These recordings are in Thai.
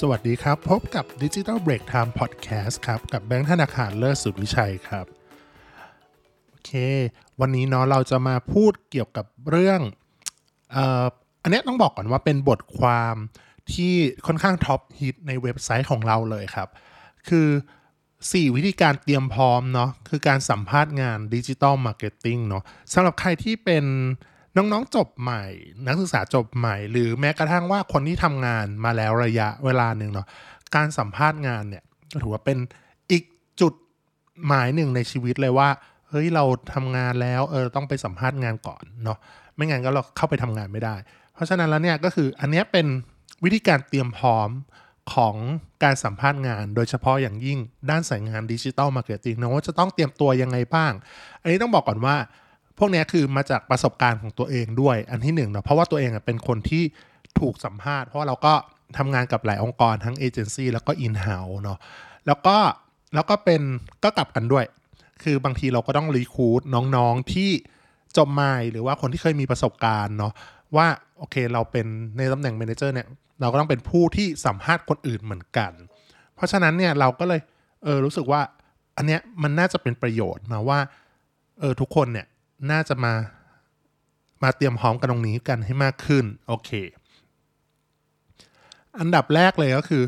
สวัสดีครับ พบกับ Digital Break Time Podcast ครับ กับแบงค์ธนาคารเลิศสุดวิชัยครับ โอเค วันนี้เนาะเราจะมาพูดเกี่ยวกับเรื่องเอ่ออันนี้ต้องบอกก่อนว่าเป็นบทความที่ค่อนข้าง top hit ในเว็บไซต์ของเราเลยครับ คือ 4 วิธีการเตรียมพร้อมเนาะคือการสัมภาษณ์งานดิจิ t a ลมาร์เก็ตติ้งเนาะสำหรับใครที่เป็น น้องๆจบใหม่ นักศึกษาจบใหม่ หรือแม้กระทั่งว่าคนที่ทำงานมาแล้วระยะเวลาหนึ่งเนาะการสัมภาษณ์งานเนี่ยถือว่าเป็นอีกจุดหมายหนึ่งในชีวิตเลยว่าเฮ้ยเราทำงานแล้วเออต้องไปสัมภาษณ์งานก่อนเนาะไม่งั้นก็เราเข้าไปทำงานไม่ได้ เพราะฉะนั้นแล้วเนี่ยก็คืออันนี้เป็นวิธีการเตรียมพร้อมของการสัมภาษณ์งาน โดยเฉพาะอย่างยิ่งด้านสายงานดิจิ t a ลมาร์เก็ตติ้งนะว่าจะต้องเตรียมตัวยังไงบ้าง อันนี้ต้องบอกก่อนว่า พวกนี้คือมาจากประสบการณ์ของตัวเองด้วยอันที่หนึ่งเนาะเพราะว่าตัวเองเป็นคนที่ถูกสัมภาษณ์ เพราะเราก็ทำงานกับหลายองค์กรทั้งเอเจนซี่แล้วก็อินเฮ้าเนาะแล้วก็แล้วก็เป็นก็กลับกันด้วย คือบางทีเราก็ต้องรีคูดน้องๆที่จบใหม่หรือว่าคนที่เคยมีประสบการณ์เนาะว่าโอเคเราเป็นในตำแหน่ง m ม n เจอร์เนี่ยเราก็ต้องเป็นผู้ที่สัมภาษณ์คนอื่นเหมือนกัน เพราะฉะนั้นเนี่ยเราก็เลยเออรู้สึกว่าอันเนี้ยมันน่าจะเป็นประโยชน์นะว่าเออทุกคนเนี่ย น่าจะมามาเตรียมพร้อมกันตรงนี้กันให้มากขึ้น โอเค อันดับแรกเลยก็คือ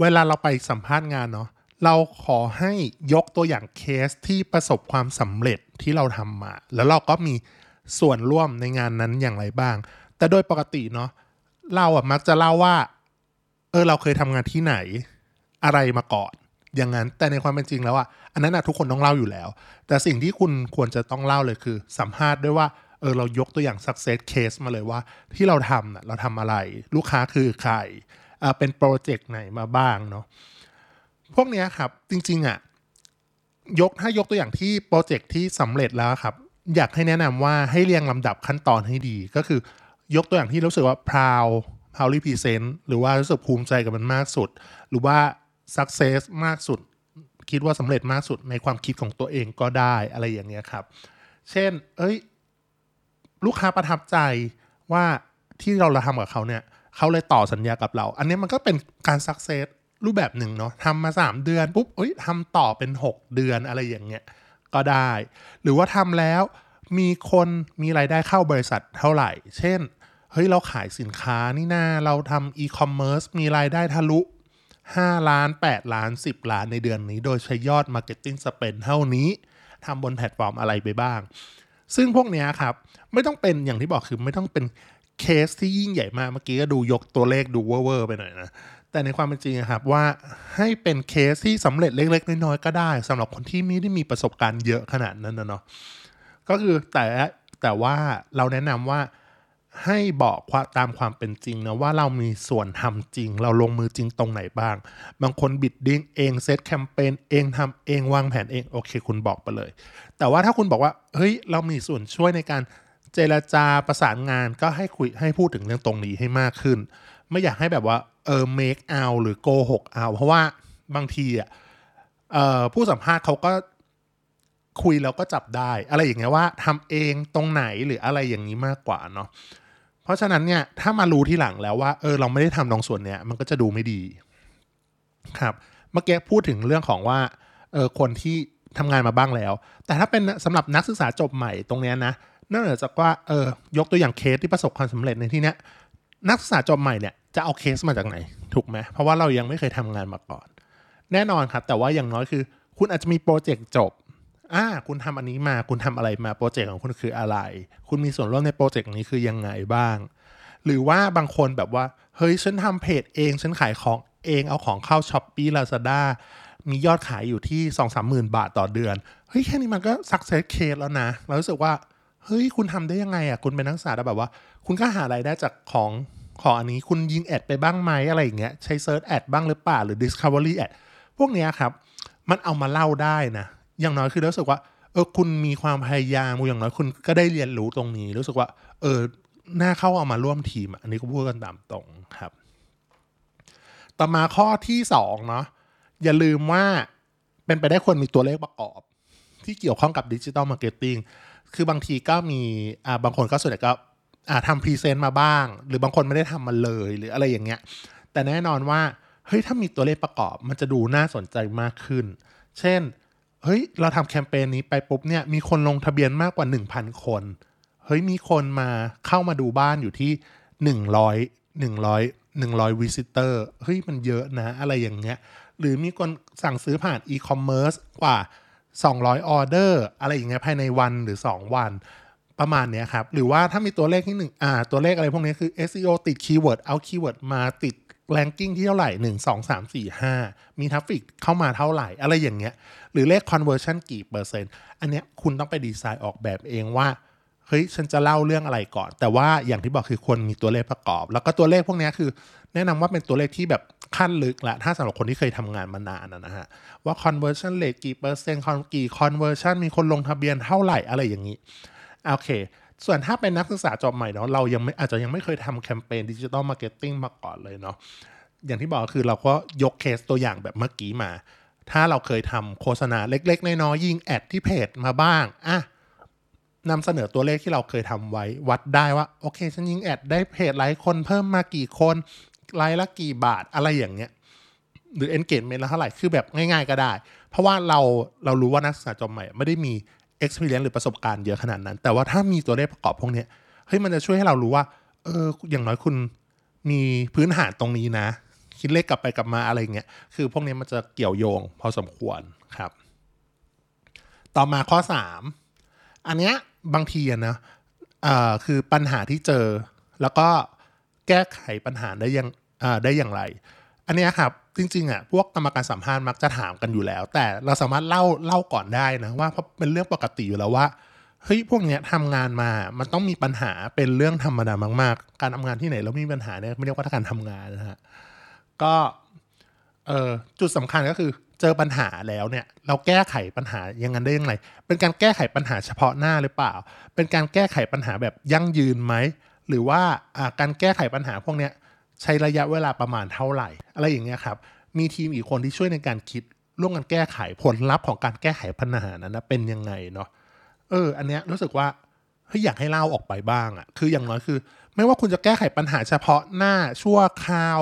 เวลาเราไปสัมภาษณ์งานเนาะเราขอให้ยกตัวอย่างเคสที่ประสบความสำเร็จที่เราทำมา แล้วเราก็มีส่วนร่วมในงานนั้นอย่างไรบ้าง แต่โดยปกติเนาะเราอะมักจะเล่าว่า เออเราเคยทำงานที่ไหน อะไรมาก่อน อย่างนั้นแต่ในความเป็นจริงแล้วอะอันนั้นอะทุกคนต้องเล่าอยู่แล้ว แต่สิ่งที่คุณควรจะต้องเล่าเลยคือ สัมภาษณ์ด้วยว่าเออเรายกตัวอย่าง success case มาเลยว่า ที่เราทำน่ะเราทำอะไร ลูกค้าคือใครอ่าเป็นโปรเจกต์ไหนมาบ้างเนาะพวกเนี้ยครับจริงๆอะยกถ้ายกตัวอย่างที่โปรเจกต์ที่สำเร็จแล้วครับ อยากให้แนะนำว่าให้เรียงลำดับขั้นตอนให้ดี ก็คือยกตัวอย่างที่รู้สึกว่า proud proud represent หรือว่ารู้สึกภูมิใจกับมันมากสุด หรือว่า success มากสุด คิดว่าสำเร็จมากสุดในความคิดของตัวเองก็ได้อะไรอย่างเงี้ยครับ เช่น เอ้ย ลูกค้าประทับใจว่าที่เราเราทำกับเขาเนี่ยเขาเลยต่อสัญญากับเรา อันนี้มันก็เป็นการ success รูปแบบหนึ่งเนาะทำมา 3 เดือนปุ๊บเอ้ยทำต่อเป็น 6 เดือนอะไรอย่างเงี้ยก็ได้ หรือว่าทำแล้วมีคนมีรายได้เข้าบริษัทเท่าไหร่ เช่น เฮ้ย เราขายสินค้านี่นาเราทำอีคอมเมิร์ซมีรายได้ทะลุ 5 ล้าน 8 ล้าน 10 ล้านในเดือนนี้ โดยใช้ยอด Marketing Spend เท่านี้ทำบนแพลตฟอร์มอะไรไปบ้าง ซึ่งพวกนี้ครับ ไม่ต้องเป็นอย่างที่บอกคือไม่ต้องเป็นเคสที่ยิ่งใหญ่มาก เมื่อกี้ก็ดูยกตัวเลขดูเวอร์ไปหน่อยนะ แต่ในความเป็นจริงอะครับว่าให้เป็นเคสที่สำเร็จเล็ก ๆ น้อยๆก็ได้สำหรับคนที่ไม่ได้มีประสบการณ์เยอะขนาดนั้นนะเนาะก็คือแต่แต่ว่าเราแนะนำว่า ให้บอกความตามความเป็นจริงนะว่าเรามีส่วนทำจริง เราลงมือจริงตรงไหนบ้าง บางคนบิดดิ้งเองเซตแคมเปญเองทำเองวางแผนเองโอเค คุณบอกไปเลย แต่ว่าถ้าคุณบอกว่าเฮ้ยเรามีส่วนช่วยในการเจรจาประสานงานก็ให้คุยให้พูดถึงเรื่องตรงนี้ให้มากขึ้น ไม่อยากให้แบบว่าเออ make out หรือโกหกเอาเพราะว่าบางทีอะผู้สัมภาษณ์เขาก็ คุยแล้วก็จับได้ อะไรอย่างเงี้ยว่าทำเองตรงไหนหรืออะไรอย่างนี้มากกว่าเนาะเพราะฉะนั้นเนี่ยถ้ามารู้ที่หลังแล้วว่าเออเราไม่ได้ทำตรงส่วนเนี้ยมันก็จะดูไม่ดีครับเมื่อกี้พูดถึงเรื่องของว่าเออคนที่ทำงานมาบ้างแล้ว แต่ถ้าเป็นสำหรับนักศึกษาจบใหม่ตรงเนี้ยนะนอกจากว่าเออยกตัวอย่างเคสที่ประสบความสำเร็จในที่เนี้ยนักศึกษาจบใหม่เนี่ยจะเอาเคสมาจากไหนถูกไหมเพราะว่าเรายังไม่เคยทำงานมาก่อน แน่นอนครับ แต่ว่าอย่างน้อยคือ คุณอาจจะมี project จบ อ่าคุณทำอันนี้มาคุณทำอะไรมา project ของคุณคืออะไร คุณมีส่วนร่วมใน project นี้คือยังไงบ้าง หรือว่าบางคนแบบว่า เฮ้ย ฉันทำเพจเอง ฉันขายของเองเอาของเข้า Shopee Lazada มียอดขายอยู่ที่สองสามหมื่นบาทต่อเดือน เฮ้ย แค่นี้มันก็ success case แล้วนะ เรารู้สึกว่า เฮ้ย คุณทำได้ยังไงอะ คุณเป็นนักศึกษาแล้วแบบว่า คุณก็หารายได้จากของของอันนี้คุณยิง ad ไปบ้างไหมอะไรอย่างเงี้ยใช้ search ad บ้างหรือเปล่าหรือ Discovery แอดพวกเนี้ยครับ มันเอามาเล่าได้นะ อย่างน้อยคือรู้สึกว่า เออคุณมีความพยายามอย่างน้อยคุณก็ได้เรียนรู้ตรงนี้ รู้สึกว่า เออน่าเข้าเอามาร่วมทีม อันนี้ก็พูดกันตามตรงครับ ต่อมาข้อที่สองเนาะอย่าลืมว่าเป็นไปได้ควรมีตัวเลขประกอบ ที่เกี่ยวข้องกับดิจิ t a ลมาร์เก็ตติ้งคือบางทีก็มีอ่าบางคนก็ส่วนใหญ่ก็อ่าทำ present มาบ้าง หรือบางคนไม่ได้ทำมาเลยหรืออะไรอย่างเงี้ย แต่แน่นอนว่าเฮ้ยถ้ามีตัวเลขประกอบ มันจะดูน่าสนใจมากขึ้น เช่น เฮ้ย เราทำแคมเปญนี้ไปปุ๊บเนี่ย มีคนลงทะเบียนมากกว่า 1,000 คน เฮ้ย มีคนมาเข้ามาดูบ้านอยู่ที่ 100 100 100 visitor เฮ้ย มันเยอะนะ อะไรอย่างเงี้ย หรือมีคนสั่งซื้อผ่านอีคอมเมิร์ซกว่า 200 ออเดอร์ อะไรอย่างเงี้ย ภายในวันหรือ 2 วัน ประมาณเนี้ยครับ หรือว่าถ้ามีตัวเลขที่หนึ่งอ่า ตัวเลขอะไรพวกนี้คือ SEO ติด keyword เอา keyword มาติด ranking ที่เท่าไหร่ 1 2 3 4 5 มี traffic เข้ามาเท่าไหร่ อะไรอย่างเงี้ย หรือเลข conversion กี่เปอร์เซ็นต์ อันเนี้ยคุณต้องไปดีไซน์ออกแบบเองว่า เฮ้ย ฉันจะเล่าเรื่องอะไรก่อน แต่ว่าอย่างที่บอกคือควรมีตัวเลขประกอบ แล้วก็ตัวเลขพวกเนี้ยคือ แนะนำว่าเป็นตัวเลขที่แบบขั้นลึกละถ้าสำหรับคนที่เคยทำงานมานานนะนะฮะ ว่า conversion rate กี่เปอร์เซ็นต์กี่ conversion มีคนลงทะเบียนเท่าไหร่อะไรอย่างนี้โอเค ส่วนถ้าเป็นนักศึกษาจบใหม่เนาะเรายังไม่อาจจะยังไม่เคยทำแคมเปญดิจิ t a ลมาร์เก็ตติ้งมาก่อนเลยเนาะอย่างที่บอกคือเราก็ยกเคสตัวอย่างแบบเมื่อกี้มา ถ้าเราเคยทำโฆษณาเล็ก ๆ น้อยๆยิง ad ที่เพจมาบ้างอะนำเสนอตัวเลขที่เราเคยทำไว้วัดได้ว่า โอเค ฉันยิง ad ได้ page like คนเพิ่มมากี่คนไลค์ละกี่บาทอะไรอย่างเงี้ยหรือ engagement ละเท่าไหร่ คือแบบง่ายๆก็ได้ เพราะว่าเราเรารู้ว่านักศึกษาจบใหม่ไม่ได้มี experience หรือประสบการณ์เยอะขนาดนั้น แต่ว่าถ้ามีตัวเลขประกอบพวกนี้เฮ้ยมันจะช่วยให้เรารู้ว่า เอออย่างน้อยคุณมีพื้นฐานตรงนี้นะ คิดเลขกลับไปกลับมาอะไรเงี้ยคือพวกนี้มันจะเกี่ยวโยงพอสมควรครับ ต่อมาข้อ 3 อันเนี้ยบางทีอะนะอ่าคือปัญหาที่เจอ แล้วก็แก้ไขปัญหาได้ยังอ่าได้อย่างไร อันเนี้ยครับ จริงๆอะพวกกรรมการสัมภาษณ์มักจะถามกันอยู่แล้ว แต่เราสามารถเล่าเล่าก่อนได้นะว่าเพราะเป็นเรื่องปกติอยู่แล้วว่าเฮ้ยพวกเนี้ยทำงานมามันต้องมีปัญหาเป็นเรื่องธรรมดามาก ๆ การทำงานที่ไหนแล้วมีปัญหาเนี่ยไม่เรียกว่าการทำงานนะฮะก็เออจุดสำคัญก็คือเจอปัญหาแล้วเนี่ย เราแก้ไขปัญหายังไงได้ยังไงเป็นการแก้ไขปัญหาเฉพาะหน้าหรือเปล่า เป็นการแก้ไขปัญหาแบบยั่งยืนไหมหรือว่าการแก้ไขปัญหาพวกเนี้ย ใช้ระยะเวลาประมาณเท่าไหร่ อะไรอย่างเงี้ยครับ มีทีมอีกคนที่ช่วยในการคิดร่วมกันแก้ไขผลลัพธ์ของการแก้ไขปัญหานั้นนะเป็นยังไงเนาะเออ อันเนี้ยรู้สึกว่าเฮ้ยอยากให้เล่าออกไปบ้างอะ่ะคืออย่างน้อยคือ ไม่ว่าคุณจะแก้ไขปัญหาเฉพาะหน้าชั่วคราว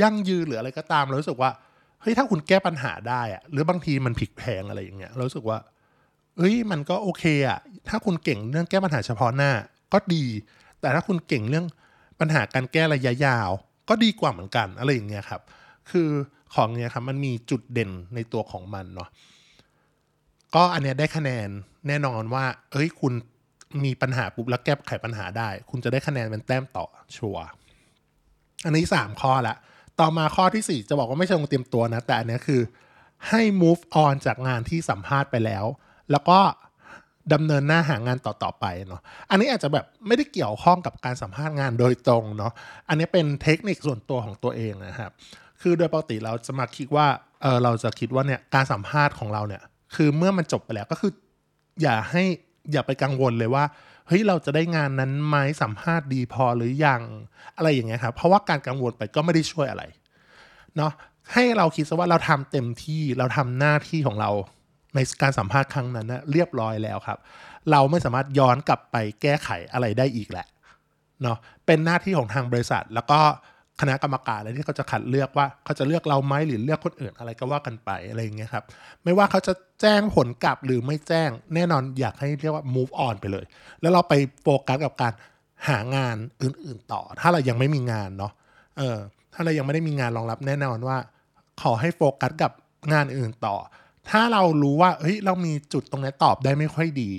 ยั่งยืนหรืออะไรก็ตามเรารู้สึกว่าเฮ้ยถ้าคุณแก้ปัญหาได้อะหรือบางทีมันผิดแพงอะไรอย่างเงี้ยเรารู้สึกว่าเฮ้ยมันก็โอเคอะถ้าคุณเก่งเรื่องแก้ปัญหาเฉพาะหน้าก็ดี แต่ถ้าคุณเก่งเรื่อง ปัญหาการแก้ระยะยาว ก็ดีกว่าเหมือนกันอะไรอย่างเงี้ยครับ คือของเนี้ยครับมันมีจุดเด่นในตัวของมันเนาะก็อันเนี้ยได้คะแนนแน่นอนว่า เอ้ยคุณมีปัญหาปุ๊บแล้วแก้ไขปัญหาได้ คุณจะได้คะแนนเป็นแต้มต่อชัวอันนี้สามข้อละ ต่อมาข้อที่สี่จะบอกว่าไม่ใช่ลงเตรียมตัวนะ แต่อันนี้คือให้ move on จากงานที่สัมภาษณ์ไปแล้ว แล้วก็ ดำเนินหน้าหางานต่อๆไปเนาะ อันนี้อาจจะแบบไม่ได้เกี่ยวข้องกับการสัมภาษณ์งานโดยตรงเนาะ อันนี้เป็นเทคนิคส่วนตัวของตัวเองนะครับ คือโดยปกติเราจะมาคิดว่า เออเราจะคิดว่าเนี่ยการสัมภาษณ์ของเราเนี่ย คือเมื่อมันจบไปแล้วก็คือ อย่าให้อย่าไปกังวลเลยว่า เฮ้ยเราจะได้งานนั้นไหมสัมภาษณ์ดีพอหรือยังอะไรอย่างเงี้ยครับ เพราะว่าการกังวลไปก็ไม่ได้ช่วยอะไรเนาะ ให้เราคิดซะว่าเราทำเต็มที่เราทำหน้าที่ของเรา ในการสัมภาษณ์ครั้งนั้นนะเรียบร้อยแล้วครับ เราไม่สามารถย้อนกลับไปแก้ไขอะไรได้อีกแหละเนาะเป็นหน้าที่ของทางบริษัท แล้วก็คณะกรรมการอะไรที่เขาจะคัดเลือกว่าเขาจะเลือกเราไหมหรือเลือกคนอื่นอะไรก็ว่ากันไปอะไรอย่างเงี้ยครับ ไม่ว่าเขาจะแจ้งผลกลับหรือไม่แจ้งแน่นอนอยากให้เรียกว่า move on ไปเลย แล้วเราไปโฟกัสกับการหางานอื่น ๆ ต่อ ถ้าเรายังไม่มีงานเนาะเออถ้าเรายังไม่ได้มีงานรองรับแน่นอนว่า ขอให้โฟกัสกับงานอื่นต่อ ถ้าเรารู้ว่าเฮ้ยเรามีจุดตรงนี้ตอบได้ไม่ค่อยดี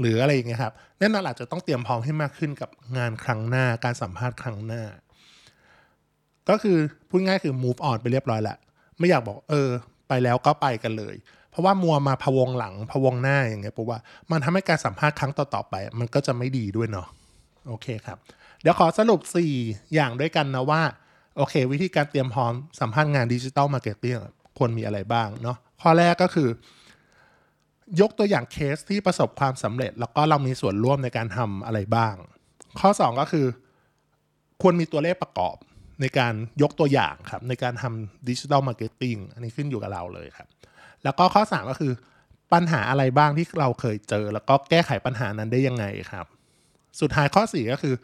หรืออะไรอย่างเงี้ยครับแน่นอนอาจจะต้องเตรียมพร้อมให้มากขึ้นกับงานครั้งหน้าการสัมภาษณ์ครั้งหน้า ก็คือพูดง่ายคือ move on ไปเรียบร้อยแล้วไม่อยากบอกเออ ไปแล้วก็ไปกันเลย เพราะว่ามัวมาพะวงหลังพะวงหน้าอย่างเงี้ยปุ๊บว่ามันทำให้การสัมภาษณ์ครั้งต่อๆไป มันก็จะไม่ดีด้วยเนาะโอเคครับ เดี๋ยวขอสรุป 4 อย่างด้วยกันนะว่า โอเค วิธีการเตรียมพร้อมสัมภาษณ์งาน digital marketing ควรมีอะไรบ้างเนาะ ข้อแรกก็คือยกตัวอย่างเคสที่ประสบความสำเร็จ แล้วก็เรามีส่วนร่วมในการทำอะไรบ้าง ข้อ 2 ก็คือ ควรมีตัวเลขประกอบในการยกตัวอย่างครับ ในการทำ digital marketing อันนี้ขึ้นอยู่กับเราเลยครับ แล้วก็ข้อ 3 ก็คือ ปัญหาอะไรบ้างที่เราเคยเจอ แล้วก็แก้ไขปัญหานั้นได้ยังไงครับ สุดท้ายข้อ 4 ก็คือ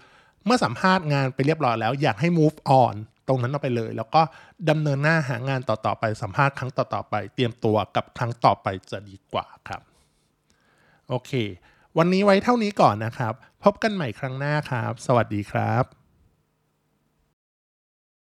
เมื่อสัมภาษณ์งานไปเรียบร้อยแล้วอยากให้ move on ตรงนั้นเอาไปเลย แล้วก็ดำเนินหน้าหางานต่อๆไปสัมภาษณ์ครั้งต่อๆไป เตรียมตัวกับครั้งต่อไปจะดีกว่าครับ โอเค วันนี้ไว้เท่านี้ก่อนนะครับ พบกันใหม่ครั้งหน้าครับ สวัสดีครับ